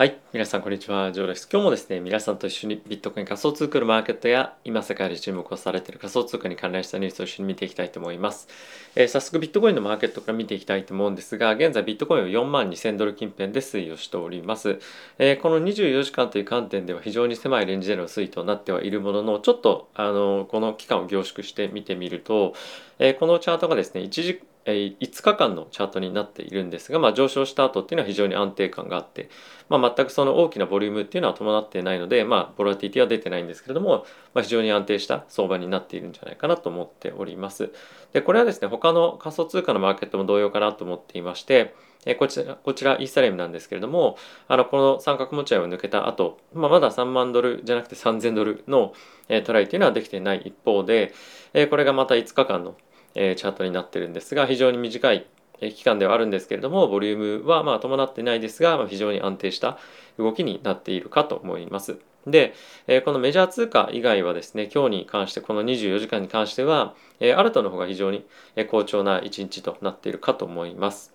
はい。皆さん、こんにちは。ジョーです。今日もですね、皆さんと一緒にビットコイン仮想通貨のマーケットや、今世界で注目をされている仮想通貨に関連したニュースを一緒に見ていきたいと思います。えー、早速、ビットコインのマーケットから見ていきたいと思うんですが、現在ビットコインは4万2000ドル近辺で推移をしております。えー、この24時間という観点では非常に狭いレンジでの推移となってはいるものの、ちょっと、あのこの期間を凝縮して見てみると、えー、このチャートがですね、1時5日間のチャートになっているんですが、まあ、上昇した後っていうのは非常に安定感があって、まあ、全くその大きなボリュームっていうのは伴っていないので、まあ、ボラティティは出てないんですけれども、まあ、非常に安定した相場になっているんじゃないかなと思っております。でこれはですね他の仮想通貨のマーケットも同様かなと思っていましてえこちらこちらイーサレムなんですけれどもあのこの三角持ち合いを抜けた後、まあ、まだ3万ドルじゃなくて3000ドルの、えトライというのはできていない一方で、えこれがまた5日間のえチャートになってるんですが非常に短い期間ではあるんですけれどもボリュームはま伴ってないですが、ま、非常に安定した動きになっているかと思います。で、えこのメジャー通貨以外はですね今日に関してこの24時間に関しては、えアルトの方が非常に好調な一日となっているかと思います。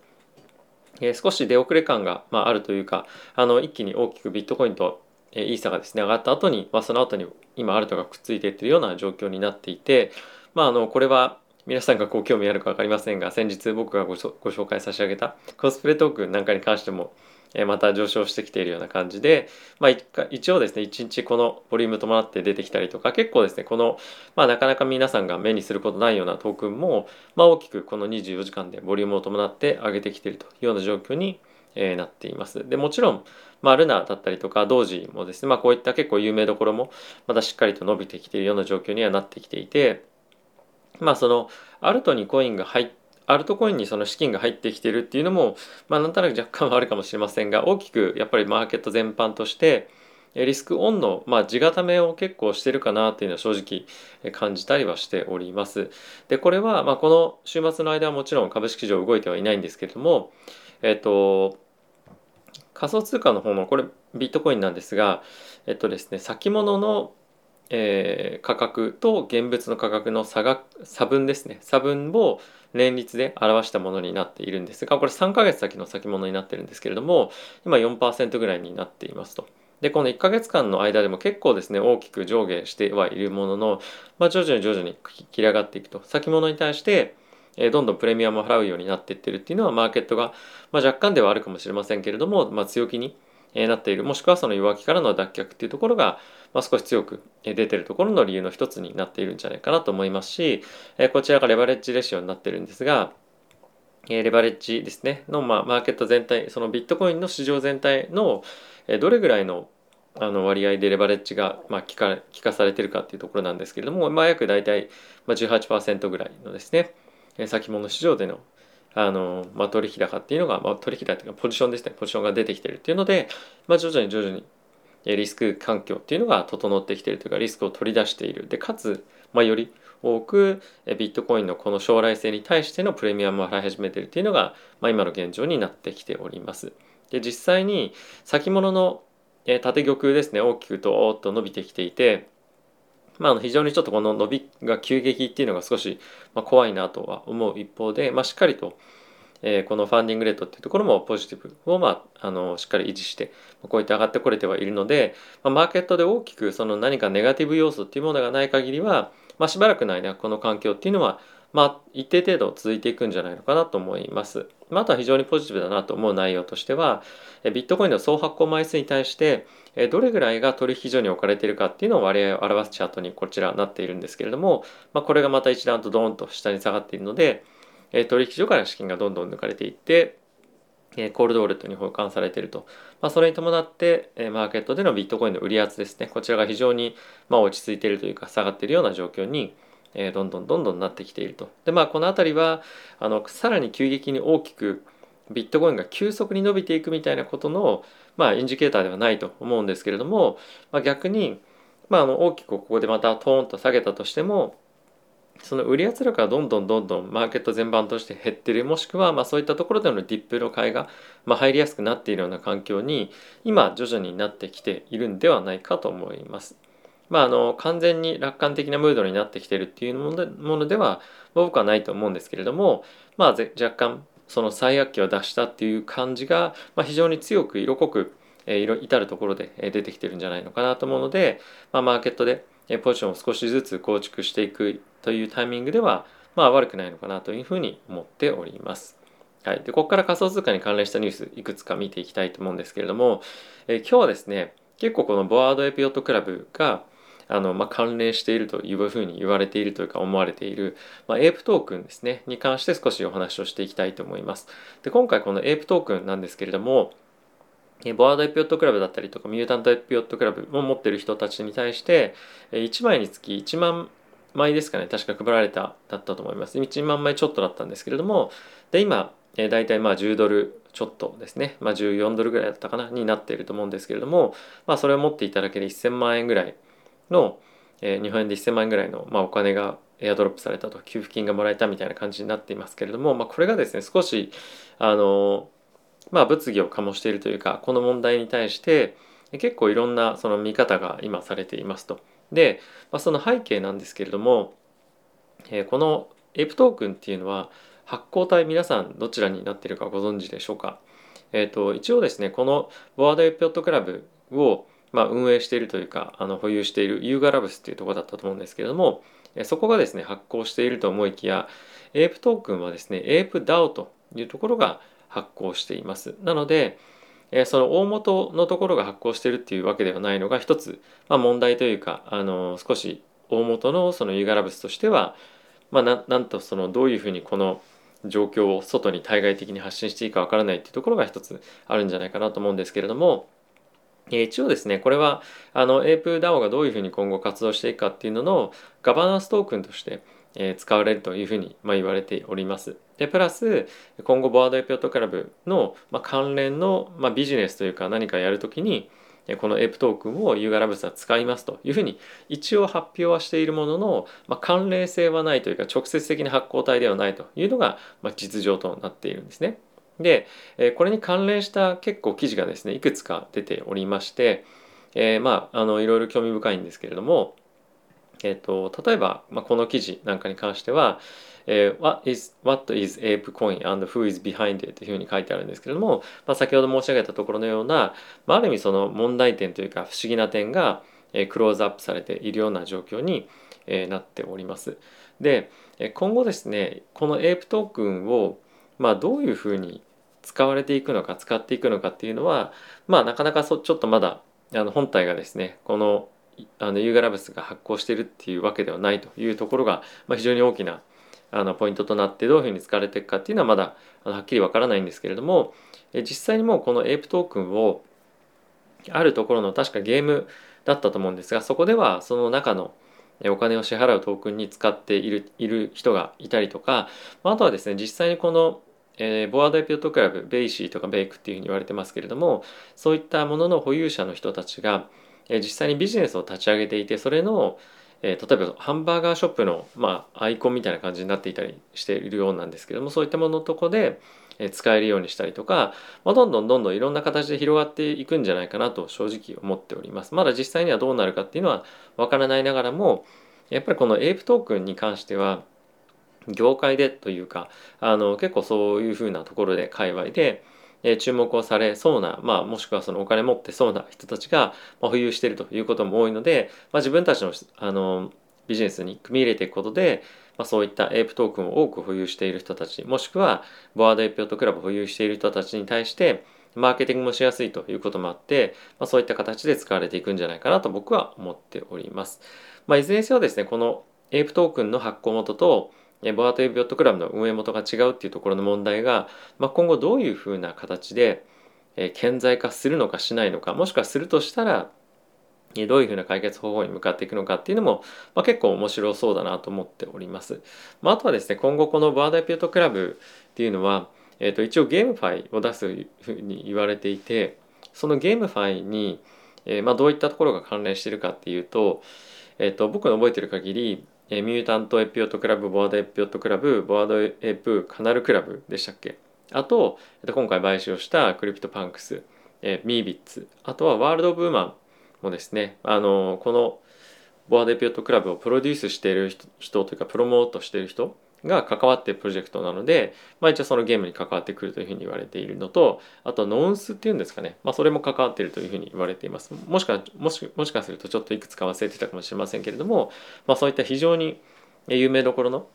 え少し出遅れ感が、まあ、るというかあの一気に大きくビットコインとイーサがですね上がった後に、まあ、その後に今アルトがくっついていってるような状況になっていて、まあ、あのこれは皆さんがこう興味あるか分かりませんが先日僕がご紹介差し上げたコスプレトークなんかに関してもまた上昇してきているような感じで、まあ、一応ですね1日このボリューム伴って出てきたりとか結構ですねこの、まあ、なかなか皆さんが目にすることないようなトークンも、まあ、大きくこの24時間でボリュームを伴って上げてきているというような状況になっています。でもちろん、まあ、ルナだったりとか同時もですね、まあ、こういった結構有名どころもまたしっかりと伸びてきているような状況にはなってきていてまあそのアルトにコインが入っアルトコインにその資金が入ってきてるっていうのも、まあ、なんとなく若干はあるかもしれませんが大きくやっぱりマーケット全般としてリスクオンの、まあ、地固めを結構してるかなというのは正直感じたりはしております。でこれは、まあ、この週末の間はもちろん株式市場動いてはいないんですけれども、えっと、仮想通貨の方のこれビットコインなんですが、えっとですね、先物のえー、価格と現物の価格の差が差分ですね。差分を年率で表したものになっているんですがこれ3ヶ月先の先物になってるんですけれども今4%ぐらいになっていますと。でこの1ヶ月間の間でも結構ですね大きく上下してはいるものの、まあ、徐々に徐々に切り上がっていくと。先物に対してえどんどんプレミアムを払うようになっていってるっていうのはマーケットが、まあ、若干ではあるかもしれませんけれども、まあ、強気になっている。もしくはその弱気からの脱却っていうところが、まあ、少し強く出てるところの理由の一つになっているんじゃないかなと思いますしえこちらがレバレッジレシオになってるんですがえレバレッジですねの、まあ、マーケット全体そのビットコインの市場全体のえどれぐらいのあの割合でレバレッジが、まあ、効か効かされてるかっていうところなんですけれども、まあ、約大体まあ18%ぐらいのですねえ先物市場でのあの、まあ、取引高っていうのが、まあ、取引高というかポジションですねポジションが出てきてるっていうので、まあ、徐々に徐々にリスク環境っていうのが整ってきているというかリスクを取り出しているでかつ、まあ、より多くビットコインのこの将来性に対してのプレミアムを払い始めているっていうのが、まあ、今の現状になってきております。で実際に先物の縦玉ですね大きくとおっと伸びてきていてまあ、非常にちょっとこの伸びが急激っていうのが少し怖いなとは思う一方で、まあ、しっかりと、え、このファンディングレートっていうところもポジティブを、まあ、あのしっかり維持してこうやって上がってこれてはいるので、ま、マーケットで大きくその何かネガティブ要素っていうものがない限りは、まあ、しばらくの間この環境っていうのはまあ、一定程度続いていくんじゃないのかなと思います。まあ、あとは非常にポジティブだなと思う内容としては、ビットコインの総発行枚数に対して、どれぐらいが取引所に置かれているかっていうのを割合を表すチャートにこちらなっているんですけれども、まあ、これがまた一段とドーンと下に下がっているので、え取引所から資金がどんどん抜かれていってえ、コールドウォレットに保管されていると。まあ、それに伴ってえ、マーケットでのビットコインの売り圧ですね。こちらが非常にま落ち着いているというか下がっているような状況にえー、どんどんどんどんなってきていると。でまあこの辺りはあのさらに急激に大きくビットコインが急速に伸びていくみたいなことの、まあ、インジケーターではないと思うんですけれども、まあ、逆に、まあ、あの大きくここでまたトーンと下げたとしてもその売り圧力がどんどんどんどんマーケット全般として減ってるもしくはまそういったところでのディップの買いがま入りやすくなっているような環境に今徐々になってきているんではないかと思います。まあ、あの完全に楽観的なムードになってきてるっていうものでは僕はないと思うんですけれども、まあ、若干その最悪期を出したっていう感じが、ま、非常に強く色濃くえー、至るところで出てきてるんじゃないのかなと思うので、まあ、マーケットでポジションを少しずつ構築していくというタイミングでは、まあ、悪くないのかなというふうに思っております。はい、でここから仮想通貨に関連したニュースいくつか見ていきたいと思うんですけれども、え、今日はですね結構このボワードエピオットクラブがあの、まあ、関連しているというふうに言われているというか思われている、まあ、エープトークンですねに関して少しお話をしていきたいと思います。で今回このエープトークンなんですけれどもボワードエピオットクラブだったりとかミュータントエピオットクラブを持ってる人たちに対して1枚につき1万枚ですかね確か配られただったと思います1万枚ちょっとだったんですけれどもで今え大体まあ10ドルちょっとですね、まあ、14ドルぐらいだったかなになっていると思うんですけれども、まあ、それを持っていただけで1000万円ぐらいの、えー、日本円で1000万円ぐらいの、まあ、お金がエアドロップされたと給付金がもらえたみたいな感じになっていますけれども、まあ、これがですね少しあのまあ物議を醸しているというかこの問題に対して結構いろんなその見方が今されていますと。で、まあ、その背景なんですけれども、えー、このエプトークンっていうのは発行体皆さんどちらになっているかご存知でしょうか？えーと、一応ですねこのボワードエピオットクラブを、まあ、運営しているというかあの保有しているユーガラブスっていうところだったと思うんですけれどもそこがですね発行していると思いきやエープトークンはですねエープ DAO というところが発行していますなのでえその大元のところが発行してるっていうわけではないのが一つ、まあ、問題というかあの少し大元のそのユーガラブスとしては、まあ、ななんとそのどういうふうにこの状況を外に対外的に発信していいかわからないっていうところが一つあるんじゃないかなと思うんですけれども一応ですねこれはあの APDAO がどういうふうに今後活動していくかっていうののガバナンストークンとしてえ使われるというふうにま言われております。でプラス今後ボワードエピオットクラブのま関連のまビジネスというか何かやるときにこのエプトークンをユーガラブスは使いますというふうに一応発表はしているものの、まあ、関連性はないというか直接的な発行体ではないというのが、ま実情となっているんですね。でこれに関連した結構記事がですねいくつか出ておりまして、えー、まああのいろいろ興味深いんですけれども、えーと、例えば、まあ、この記事なんかに関しては、えー、What is, What is ApeCoin and who is behind it というふうに書いてあるんですけれども、まあ、先ほど申し上げたところのような、まあ、ある意味その問題点というか不思議な点が、えー、クローズアップされているような状況に、えー、なっております。で今後ですねこの Ape トークンを、まあ、どういうふうに使われていくのか使っていくのかっていうのはまあなかなかそちょっとまだあの本体がですねこのあのユーガラブスが発行しているっていうわけではないというところが、まあ、非常に大きなあのポイントとなってどういうふうに使われていくかっていうのはまだあのはっきりわからないんですけれども実際にもうこのエイプトークンをあるところの確かゲームだったと思うんですがそこではその中のお金を支払うトークンに使っているいる人がいたりとかあとはですね実際にこのえー、 Bored Ape Yacht Club BAYC とかベイクっていうふうに言われてますけれどもそういったものの保有者の人たちが、え、実際にビジネスを立ち上げていてそれの、え、例えばハンバーガーショップの、ま、アイコンみたいな感じになっていたりしているようなんですけどもそういったもののとこで使えるようにしたりとか、ま、どんどんどんどんいろんな形で広がっていくんじゃないかなと正直思っております。まだ実際にはどうなるかっていうのはわからないながらもやっぱりこのエイプトークンに関しては業界でというかあの結構そういうふうなところで界隈でえ注目をされそうな、まあ、もしくはそのお金持ってそうな人たちが、ま保有しているということも多いので、まあ、自分たちのあのビジネスに組み入れていくことで、まあ、そういったエープトークンを多く保有している人たちもしくはボワードエピオットクラブを保有している人たちに対してマーケティングもしやすいということもあって、まあ、そういった形で使われていくんじゃないかなと僕は思っております。まあ、いずれにせよですねこのエープトークンの発行元とボアトエビオットクラブの運営元が違うっていうところの問題が、まあ、今後どういうふうな形で顕在化するのかしないのかもしくはするとしたらどういうふうな解決方法に向かっていくのかっていうのも、まあ、結構面白そうだなと思っております。まあ、あとはですね今後この Bored Ape Yacht Club っていうのは、えー、と一応 GameFi を出すふうに言われていてその GameFi に、えー、まあ、どういったところが関連してるかっていうと,、えー、と僕の覚えてる限りえ Mutant Ape Yacht Club、 Bored Ape Yacht Club、 Bored Ape Kennel Club でしたっけ？あと、今回買収をした CryptoPunks、え Meebits、あとは World of Women もですね、あのこのボワードエピオットクラブをプロデュースしている人というかプロモートしている人が関わってるプロジェクトなので、まあ、一応そのゲームに関わってくるというふうに言われているのとあとノンスっていうんですかね、まあ、それも関わっているというふうに言われています。もしかもしもしかするとちょっといくつか忘れてたかもしれませんけれども、まあ、そういった非常に有名どころの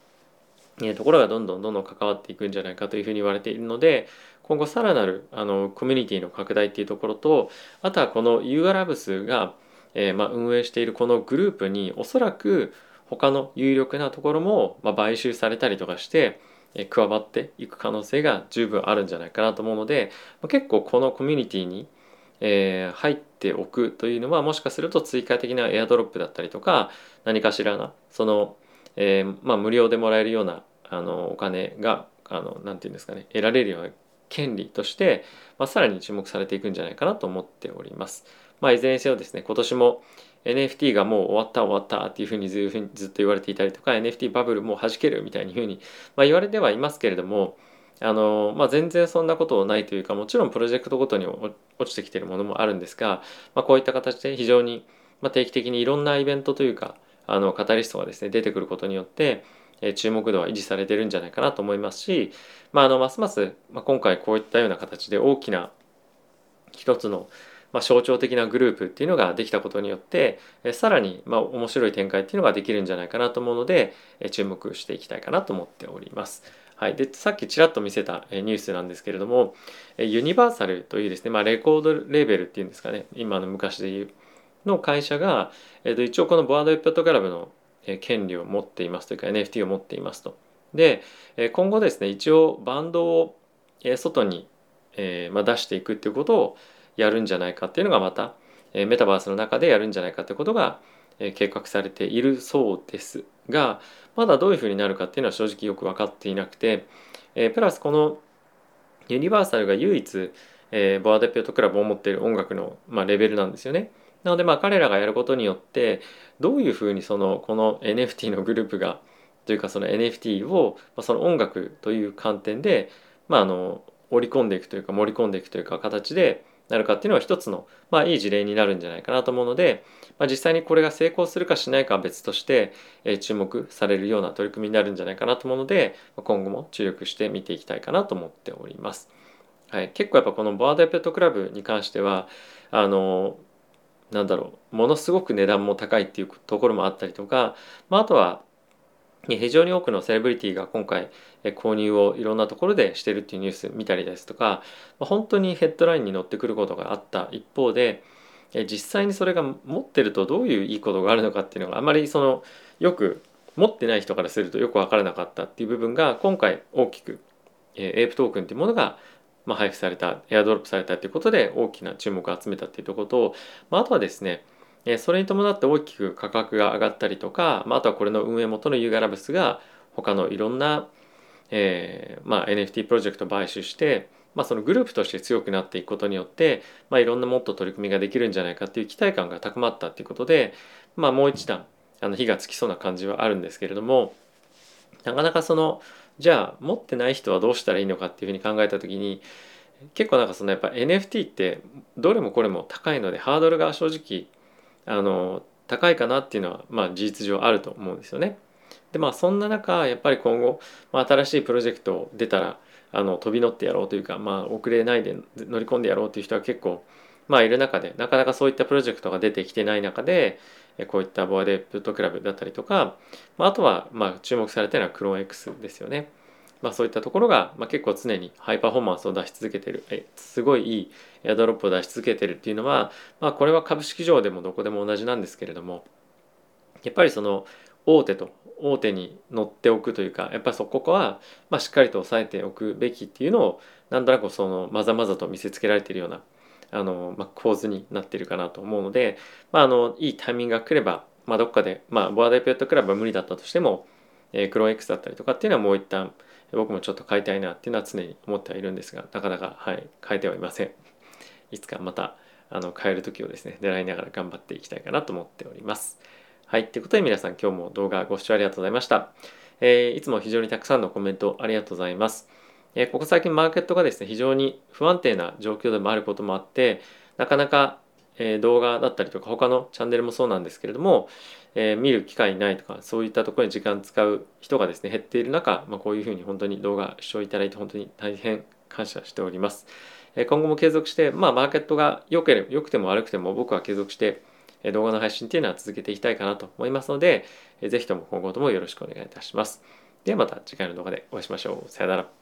ところがどんどんどんどん関わっていくんじゃないかというふうに言われているので今後さらなるあのコミュニティの拡大っていうところとあとはこの u ー l a b s が、えー、まあ、運営しているこのグループにおそらく他の有力なところも、ま買収されたりとかして、え加わっていく可能性が十分あるんじゃないかなと思うので、ま結構このコミュニティに、えー、入っておくというのはもしかすると追加的なエアドロップだったりとか何かしらなその、えー、まあ、無料でもらえるようなあのお金があのなて言うんですかね得られるような権利として、まあ、さらに注目されていくんじゃないかなと思っております。まあ、いずれにせよですね今年も NFT がもう終わった終わったっていうふうにずっと言われていたりとか NFT バブルもう弾けるみたいにふうに、まあ、言われてはいますけれどもあの、まあ、全然そんなことないというかもちろんプロジェクトごとに落ちてきてるものもあるんですが、まあ、こういった形で非常に定期的にいろんなイベントというかあのカタリストがですね出てくることによって注目度は維持されてるんじゃないかなと思いますし、まあ、あのますます、ま、今回こういったような形で大きな一つのまあ、象徴的なグループっていうのができたことによってえさらにまあ面白い展開っていうのができるんじゃないかなと思うのでえ注目していきたいかなと思っております。はい、でさっきちらっと見せたニュースなんですけれどもユニバーサルというですね、まあ、レコードレーベルっていうんですかね今の昔で言うの会社が、えっと、一応このボワードエップトクラブの権利を持っていますというか NFT を持っていますと。で今後ですね一応バンドを外に、えまあ、出していくっていうことをやるんじゃないかっていうのがまたメタバースの中でやるんじゃないかってことが計画されているそうですがまだどういうふうになるかっていうのは正直よく分かっていなくてプラスこのユニバーサルが唯一ボアデピュートクラブを持っている音楽の、まあ、レベルなんですよね。なのでまあ彼らがやることによってどういうふうにそのこの NFT のグループがというかその NFT をその音楽という観点でまああの織り込んでいくというか盛り込んでいくというか形でなるかっていうのは一つの、まあ、いい事例になるんじゃないかなと思うので、まあ、実際にこれが成功するかしないかは別として、えー、注目されるような取り組みになるんじゃないかなと思うので今後も注力して見ていきたいかなと思っております。はい、結構やっぱこのボアードペットクラブに関してはあのなんだろうものすごく値段も高いっていうところもあったりとか、まあ、あとは非常に多くのセレブリティが今回購入をいろんなところでしてるっていうニュース見たりですとか本当にヘッドラインに乗ってくることがあった一方で実際にそれが持ってるとどういういいことがあるのかっていうのがあまりそのよく持ってない人からするとよく分からなかったっていう部分が今回大きくエイプトークンっていうものが配布されたエアドロップされたっていうことで大きな注目を集めたっていうところと、あとはですねそれに伴って大きく価格が上がったりとか、まあ、あとはこれの運営元のユーガラブスが他のいろんな、えーまあ、NFT プロジェクトを買収して、まあ、そのグループとして強くなっていくことによって、まあ、いろんなもっと取り組みができるんじゃないかっていう期待感が高まったっていうことで、まあ、もう一段あの火がつきそうな感じはあるんですけれどもなかなかそのじゃあ持ってない人はどうしたらいいのかっていうふうに考えた時に結構なんかそのやっぱ NFT ってどれもこれも高いのでハードルが正直あの高いかなっていうのは、まあ、事実上あると思うんですよね。でまあそんな中やっぱり今後、まあ、新しいプロジェクト出たらあの飛び乗ってやろうというか、まあ、遅れないで乗り込んでやろうという人は結構、まあ、いる中でなかなかそういったプロジェクトが出てきてない中でこういったボアデプットクラブだったりとか、まあ、あとはまあ注目されているのはクローン X ですよね。まあ、そういったところが、まあ、結構常にハイパフォーマンスを出し続けてるえすごいいいエアドロップを出し続けてるっていうのは、まあ、これは株式上でもどこでも同じなんですけれどもやっぱりその大手と大手に乗っておくというかやっぱりそこは、まあ、しっかりと押さえておくべきっていうのをなんとなくそのまざまざと見せつけられているようなあの、まあ、構図になっているかなと思うので、まあ、あのいいタイミングが来れば、まあ、どっかで、まあ、ボアダイペットクラブは無理だったとしても、えー、クローン X だったりとかっていうのはもう一旦僕もちょっと変えたいなっていうのは常に思ってはいるんですがなかなか、はい、変えてはいません。いつかまたあの変える時をですね狙いながら頑張っていきたいかなと思っております。はいということで皆さん今日も動画ご視聴ありがとうございました、えー、いつも非常にたくさんのコメントありがとうございます。えここ最近マーケットがですね非常に不安定な状況でもあることもあってなかなかえ動画だったりとか他のチャンネルもそうなんですけれども、え見る機会ないとかそういったところに時間使う人がですね減っている中、まあ、こういうふうに本当に動画視聴いただいて本当に大変感謝しております。え今後も継続して、まあ、マーケットが良ければ良くても悪くても僕は継続して動画の配信っていうのは続けていきたいかなと思いますので、ぜひとも今後ともよろしくお願いいたします。ではまた次回の動画でお会いしましょう。さよなら。